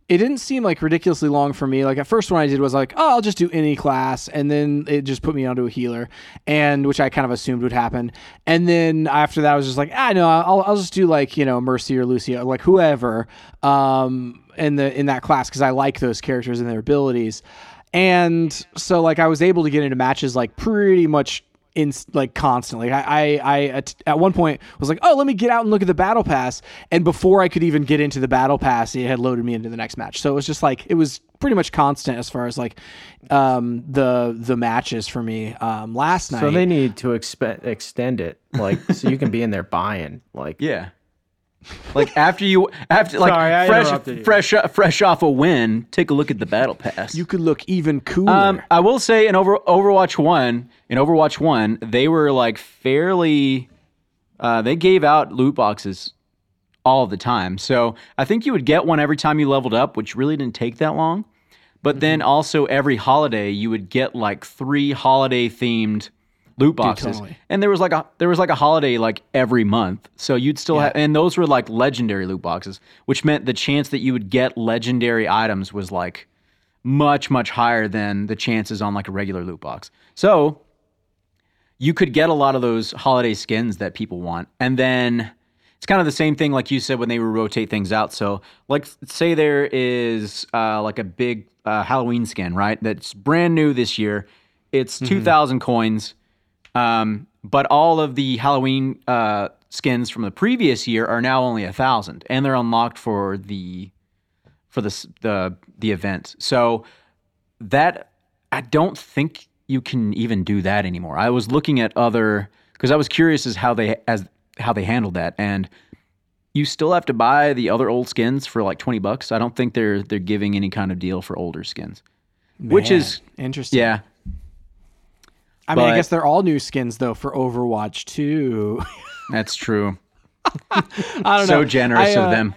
It didn't seem like ridiculously long for me. Like at first, one I did was like, oh, I'll just do any class, and then it just put me onto a healer, and which I kind of assumed would happen. And then after that, I was just like, ah, no, I'll, I'll just do like you know Mercy or Lucio, like whoever, um, in the in that class because I like those characters and their abilities. And so like I was able to get into matches like pretty much in like constantly. I, I, I at, at one point was like, oh, let me get out and look at the battle pass. And before I could even get into the battle pass, it had loaded me into the next match. So it was just like it was pretty much constant as far as like um, the the matches for me. Um, last night, So they need to expe- extend it, like so you can be in there buying. Like Yeah. Like after you after like Sorry, I interrupted you. fresh fresh fresh off a win, take a look at the battle pass. you could look even cooler. um, I will say in over Overwatch one, in Overwatch one, they were like fairly. Uh, they gave out loot boxes all the time, so I think you would get one every time you leveled up, which really didn't take that long. But then also every holiday, you would get like three holiday themed loot boxes, totally. and there was like a there was like a holiday like every month, so you'd still have, and those were like legendary loot boxes, which meant the chance that you would get legendary items was like much much higher than the chances on like a regular loot box. So you could get a lot of those holiday skins that people want, and then it's kind of the same thing like you said when they would rotate things out. So like say there is uh, like a big uh, Halloween skin, right? That's brand new this year. It's two thousand coins, um, but all of the Halloween uh, skins from the previous year are now only a thousand, and they're unlocked for the for the the the event. So that I don't think you can even do that anymore. I was looking at other because I was curious as how they as how they handled that, and you still have to buy the other old skins for like twenty bucks. I don't think they're they're giving any kind of deal for older skins, which is interesting. yeah. I mean, I guess they're all new skins though for Overwatch too. That's true. I don't So know. generous I, of uh, them.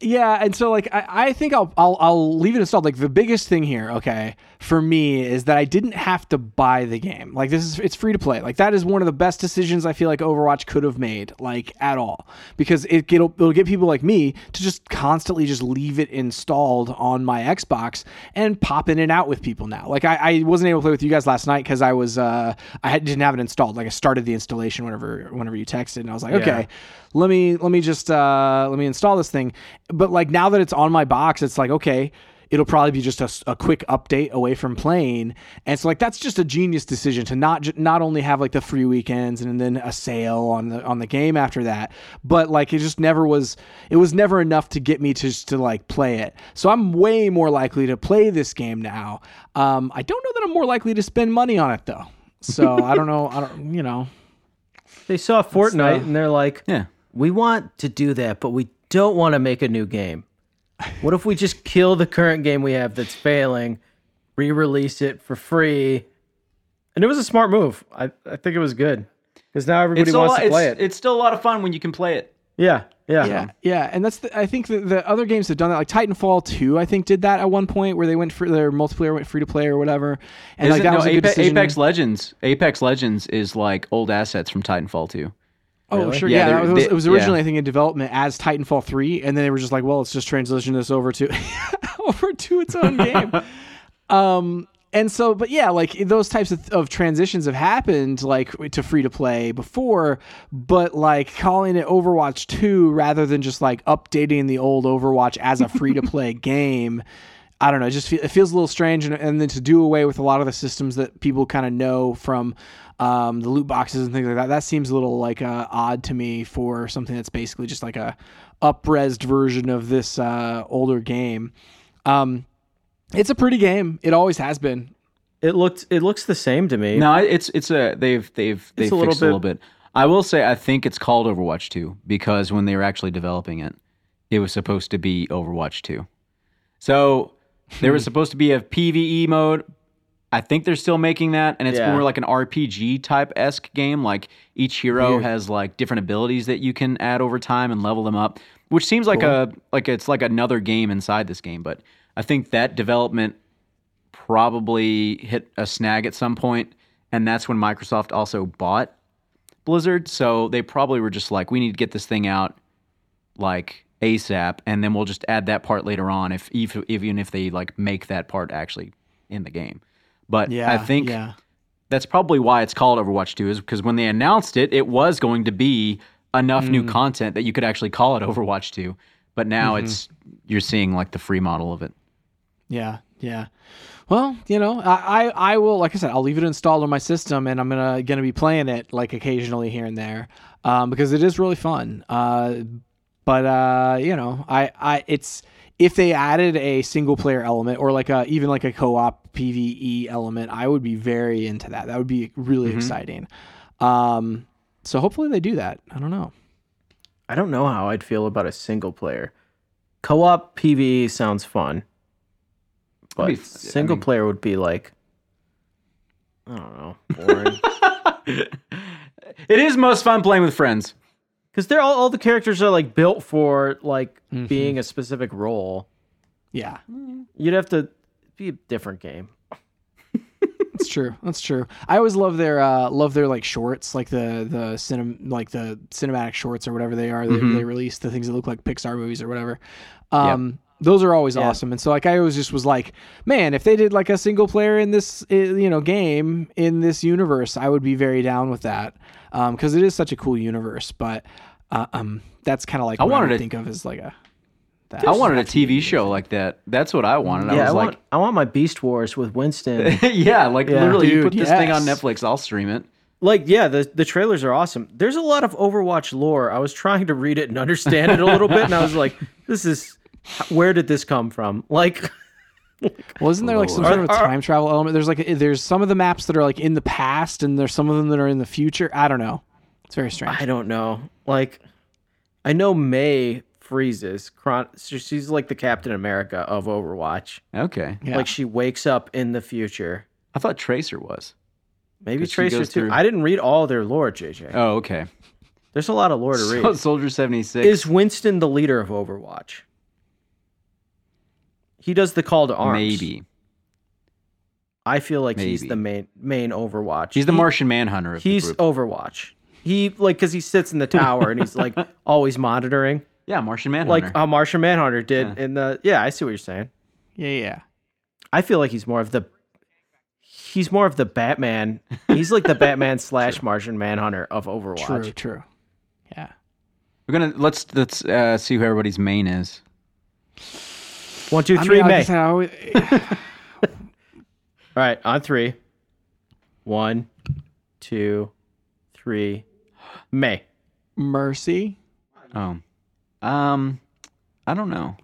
Yeah, and so like I, I think I'll I'll I'll leave it installed. Like the biggest thing here, okay, for me is that I didn't have to buy the game. Like this is it's free to play. Like that is one of the best decisions I feel like Overwatch could have made, like at all, because it it'll, it'll get people like me to just constantly just leave it installed on my Xbox and pop in and out with people now. Like I, I wasn't able to play with you guys last night because I was uh I had, didn't have it installed. Like I started the installation whenever whenever you texted, and I was like, okay let me let me just uh let me install this thing but like now that it's on my box it's like okay it'll probably be just a quick update away from playing. And so like that's just a genius decision to not ju- not only have like the free weekends and then a sale on the on the game after that but like it just never was it was never enough to get me to just to like play it. So i'm way more likely to play this game now. Um i don't know that i'm more likely to spend money on it though. So i don't know i don't you know. They saw Fortnite and they're like, Yeah. we want to do that, but we don't want to make a new game. What if we just kill the current game we have that's failing, re-release it for free? And it was a smart move. I, I think it was good because now everybody It's, wants lot, to play it's, it. it's still a lot of fun when you can play it. yeah, yeah, Yeah, yeah, and that's the, I think the, the other games have done that. Like Titanfall two, I think did that at one point where they went for their multiplayer went free to play or whatever, and like Isn't- that no, was a good decision. Apex Legends. Apex Legends is like old assets from Titanfall 2. Oh Really? sure, Yeah, yeah, they're- was, they- it was yeah. originally I think in development as Titanfall three, and then they were just like, well, let's just transition this over to over to its own game. um, and so, but yeah, like those types of, of transitions have happened like to free to play before, but like calling it Overwatch 2 rather than just like updating the old Overwatch as a free to play game. I don't know. It just fe- it feels a little strange, and, and then to do away with a lot of the systems that people kind of know from um, the loot boxes and things like that. That seems a little like uh, odd to me for something that's basically just like a upresed version of this uh, older game. Um, it's a pretty game. It always has been. It looked it looks the same to me. No, it's it's a they've they've they've a little fixed a little bit. I will say I think it's called Overwatch 2 because when they were actually developing it, it was supposed to be Overwatch 2. So there was supposed to be a PVE mode. I think they're still making that, and it's Yeah. more like an RPG type esque game. Like each hero Weird. has like different abilities that you can add over time and level them up, which seems like a like it's like another game inside this game. But I think that development probably hit a snag at some point, and that's when Microsoft also bought Blizzard. So they probably were just like, we need to get this thing out like ASAP, and then we'll just add that part later on, if, if even if they like make that part actually in the game. But Yeah, I think yeah. that's probably why it's called Overwatch 2 is because when they announced it, it was going to be enough Mm. new content that you could actually call it Overwatch 2. But now Mm-hmm. it's you're seeing like the free model of it. Yeah, yeah. Well, you know, I, I, I will like I said, I'll leave it installed on my system, and I'm gonna gonna be playing it like occasionally here and there, um, because it is really fun. Uh, but uh, you know, I, I it's if they added a single player element or like a even like a co op PVE element, I would be very into that. That would be really exciting. Um, so hopefully they do that. I don't know. I don't know how I'd feel about a single player. Co-op PvE sounds fun, but be f- I single mean- player would be like I don't know, boring. It is most fun playing with friends. Because they're all, all the characters are like built for like Mm-hmm. being a specific role. Yeah. You'd have to be a different game. That's true. That's true. I always love their uh love their like shorts, like the the cinem like the cinematic shorts or whatever they are. They, Mm-hmm. they release the things that look like Pixar movies or whatever. Um those are always awesome. And so like I always just was like, man, if they did like a single player in this you know game in this universe, I would be very down with that. Um cuz it is such a cool universe, but uh, um that's kind of like I what wanted would to- think of as like a that. I wanted a TV show like that. That's what I wanted. Yeah, I was want I want my Beast Wars with Winston. yeah, like Yeah. literally, you Dude, put this thing on. Netflix, I'll stream it. like yeah, the the trailers are awesome. There's a lot of Overwatch lore. I was trying to read it and understand it a little bit, and I was like, this is where did this come from? Like Wasn't there like some sort of time travel element? There's like there's some of the maps that are like in the past, and there's some of them that are in the future. I don't know. It's very strange. I don't know. Like, I know Mei freezes. Chron- so she's like the Captain America of Overwatch. Okay. Yeah. Like she wakes up in the future. I thought Tracer was. Maybe Tracer too. through- I didn't read all their lore, JJ. Oh, okay. There's a lot of lore to So, read. Soldier 76. Is Winston the leader of Overwatch? He does the call to arms. maybe. I feel like he's the main main Overwatch. He's the He- Martian Manhunter of He's the group. Overwatch. He like because he sits in the tower and he's like always monitoring, yeah, Martian Manhunter. like how Martian Manhunter did Yeah. in the. Yeah, I see what you're saying. Yeah, yeah. I feel like he's more of the he's more of the Batman. He's like the Batman slash Martian Manhunter of Overwatch. True, true. Yeah. We're gonna let's let's uh, see who everybody's main is. One, two, I mean, Mei. said, always- All right, on three. One, two, three, Mei. Mercy. Oh, um, I don't know.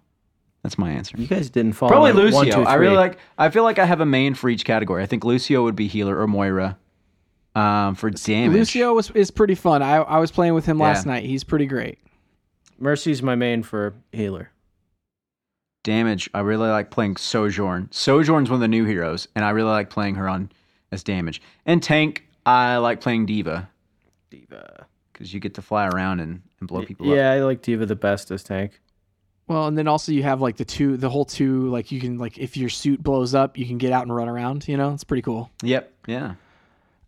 That's my answer. You guys didn't follow. Probably Lucio. One, two, I really like. I feel like I have a main for each category. I think Lucio would be healer or Moira. Um, for damage. Lucio was is pretty fun. I I was playing with him last Yeah. night. He's pretty great. Mercy's my main for healer. Damage. I really like playing Sojourn. Sojourn's one of the new heroes, and I really like playing her on as damage. And tank. I like playing D.Va D.Va. because you get to fly around and, and blow people up. Yeah, I like D.Va the best as tank. Well, and then also you have like the two, the whole two, like you can like if your suit blows up, you can get out and run around. You know, it's pretty cool. Yep. Yeah.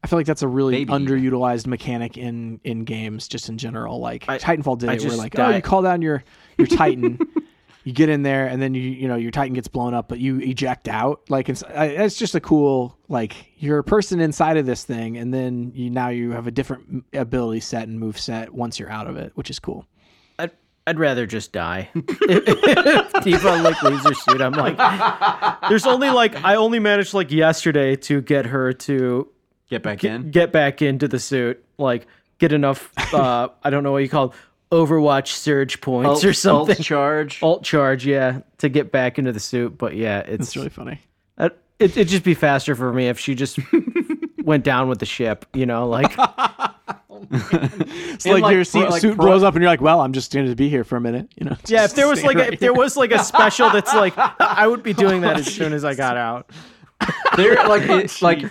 I feel like that's a really Baby. underutilized mechanic in in games, just in general. Like I- Titanfall did I it, where just like oh, you call down your your Titan, you get in there, and then you you know your Titan gets blown up, but you eject out. Like it's it's just a cool like you're a person inside of this thing, and then you now you have a different ability set and move set once you're out of it, which is cool. I'd, I'd rather just die. if D.Va like laser suit, I'm like, there's only like I only managed like yesterday to get her to Get back in. get back into the suit, like get enough. uh I don't know what you call it, Overwatch surge points Alt- or something. ult charge. Ult charge, yeah, to get back into the suit. But yeah, it's It's really funny. Uh, it, it'd just be faster for me if she just went down with the ship, you know, like It's like, like, your pro- suit, like suit pro- blows up, and you're like, well, I'm just going to be here for a minute. You know? yeah. If there was stay like a, if there was like a special that's like I would be doing that as soon as I got out. They're like it, like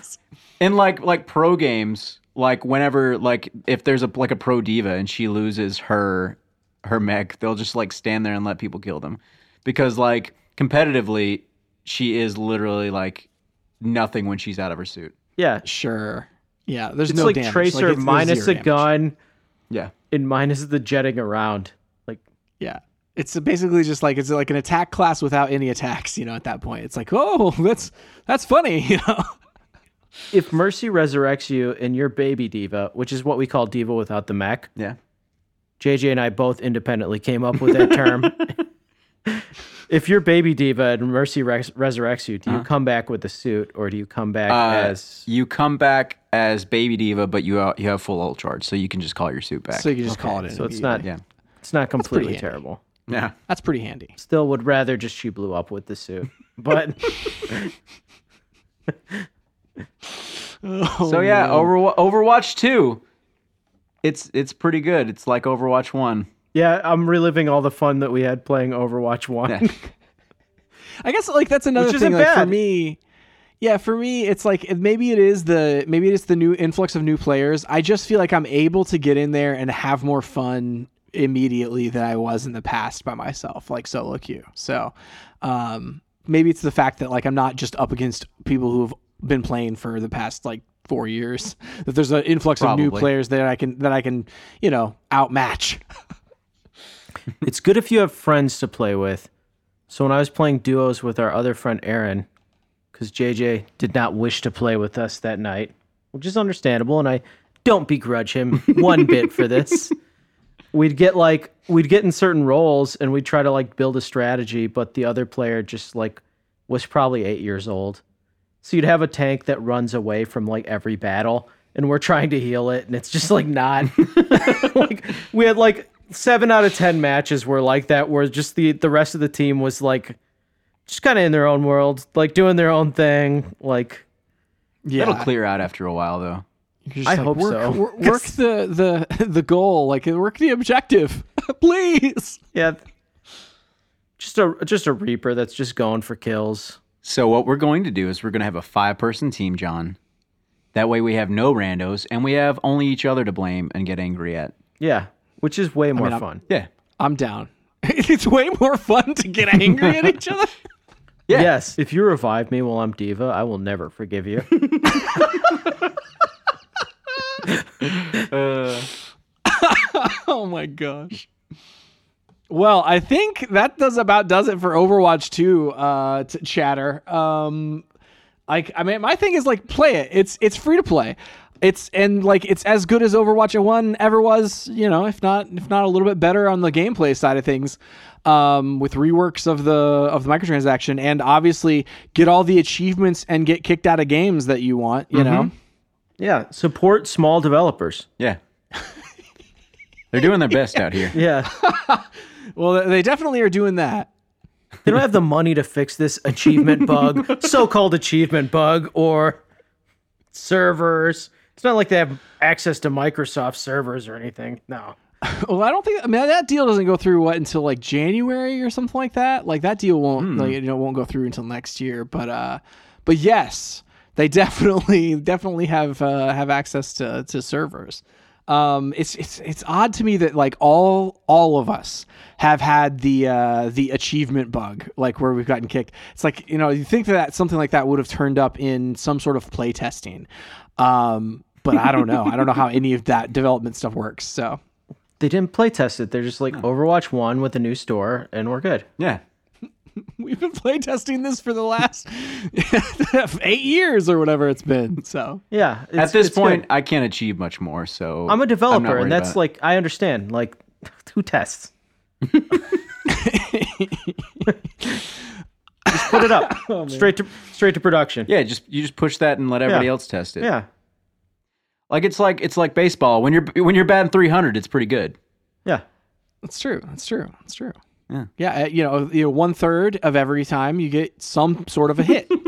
in like like pro games like whenever like if there's a like a pro D.Va and she loses her her mech they'll just like stand there and let people kill them because like competitively she is literally like nothing when she's out of her suit Yeah, Sure. Yeah, there's it's no like damage. Tracer Like, it's- there's minus zero a damage. gun yeah and minus the jetting around. Like Yeah. It's basically just like it's like an attack class without any attacks, you know, at that point. It's like, "Oh, that's that's funny," you know. If Mercy resurrects you and your baby D.Va, which is what we call D.Va without the mech. yeah JJ and I both independently came up with that term. if your baby D.Va and Mercy res- resurrects you, do you come back with the suit or do you come back uh, as you come back as baby D.Va but you uh, you have full ult charge so you can just call your suit back So you can just call it in. So it's not yeah it's not completely terrible. yeah That's pretty handy. Still would rather just she blew up with the suit. But so yeah over overwatch 2 it's it's pretty good it's like overwatch 1 yeah, I'm reliving all the fun that we had playing Overwatch 1. Yeah. I guess like that's another Which thing isn't like for me. Yeah, for me it's like maybe it is the maybe it's the new influx of new players. I just feel like I'm able to get in there and have more fun immediately than I was in the past by myself, like solo queue. So, um maybe it's the fact that like I'm not just up against people who have been playing for the past like 4 years. That there's an influx of new players that I can that I can, you know, outmatch. it's good if you have friends to play with. So when I was playing duos with our other friend Aaron, because JJ did not wish to play with us that night, which is understandable, and I don't begrudge him one bit for this. We'd get like we'd get in certain roles and we'd try to like build a strategy, but the other player just like was probably eight years old. So you'd have a tank that runs away from like every battle, and we're trying to heal it, and it's just like not like we had like seven out of ten matches were like that, where just the the rest of the team was like just kind of in their own world, like doing their own thing, like Yeah. It'll clear out after a while, though. Just I like, hope work, so. wor- Work the the the goal, like work the objective, please. yeah, just a just a reaper that's just going for kills. So what we're going to do is we're going to have a five-person team, John. That way we have no randos, and we have only each other to blame and get angry at. Yeah, which is way more I'm- fun. Yeah. I'm down. it's way more fun to get angry at each other. Yeah. Yes, if you revive me while I'm D.Va, I will never forgive you. Oh my gosh. Well, I think that does about does it for Overwatch 2 uh t- chatter. Um like I mean my thing is like play it. It's it's free to play. It's and like it's as good as Overwatch 1 ever was, you know, if not if not a little bit better on the gameplay side of things. Um with reworks of the of the microtransaction and obviously get all the achievements and get kicked out of games that you want, you know. yeah, support small developers. Yeah. They're doing their best out here. Yeah, Well, they definitely are doing that. they don't have the money to fix this achievement bug, so-called achievement bug, or servers. It's not like they have access to Microsoft servers or anything. No. Well, I don't think. I mean, that deal doesn't go through what until like January or something like that. Like that deal won't like you know won't go through until next year. But uh, but yes, they definitely definitely have uh, have access to to servers. Um, it's it's it's odd to me that like all all of us have had the uh, the achievement bug, like where we've gotten kicked. It's like you know you think that something like that would have turned up in some sort of play testing. Um, but I don't know. I don't know how any of that development stuff works. So. They didn't play test it. They're just like Overwatch 1 with a new store, and we're good. Yeah. We've been playtesting this for the last eight years or whatever it's been. So Yeah. At this it's good. point, I can't achieve much more. So I'm a not developer, worried and that's like, I understand. Like, who tests? just put it up oh, straight to straight to production. yeah. Just you just push that and let everybody Yeah. else test it. yeah, Like it's like it's like baseball. When you're when you're batting 300, it's pretty good. yeah. that's true. That's true. That's true. Yeah. Yeah. uh, You know, you know, one third of every time you get some sort of a hit.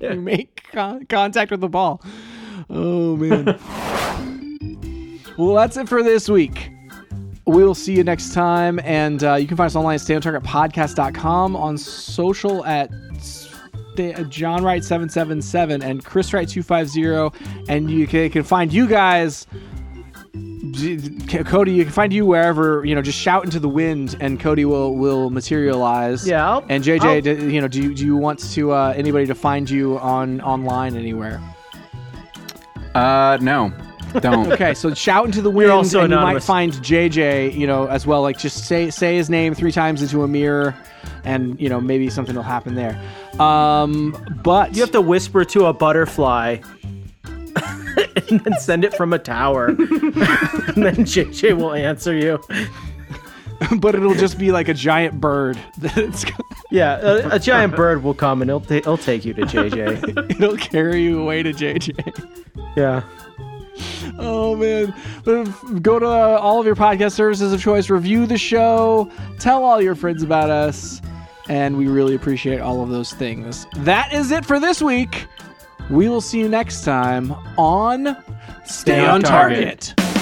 You make con- contact with the ball. Oh man. well, that's it for this week. We'll see you next time. And uh, you can find us online at stayontargetpodcast.com, on social at uh, John Wright 777 and Chris Wright 250. And you can, can find you guys. Cody, you can find you wherever you know. Just shout into the wind, and Cody will will materialize. Yeah, I'll- and JJ, I'll- do, you know, do you, do you want to uh, anybody to find you on online anywhere? Uh, no, don't. Okay, so shout into the wind, also and you might find JJ, you know, as well. Like just say say his name three times into a mirror, and you know maybe something will happen there. Um, but You have to whisper to a butterfly and then send it from a tower. and then JJ will answer you. but it'll just be like a giant bird. That's Yeah, a, a giant bird will come and it'll, ta- it'll take you to JJ. it'll carry you away to JJ. Yeah. Oh man! Go to uh, all of your podcast services of choice. Review the show. Tell all your friends about us, and we really appreciate all of those things. That is it for this week. We will see you next time on Stay, on on Target. target.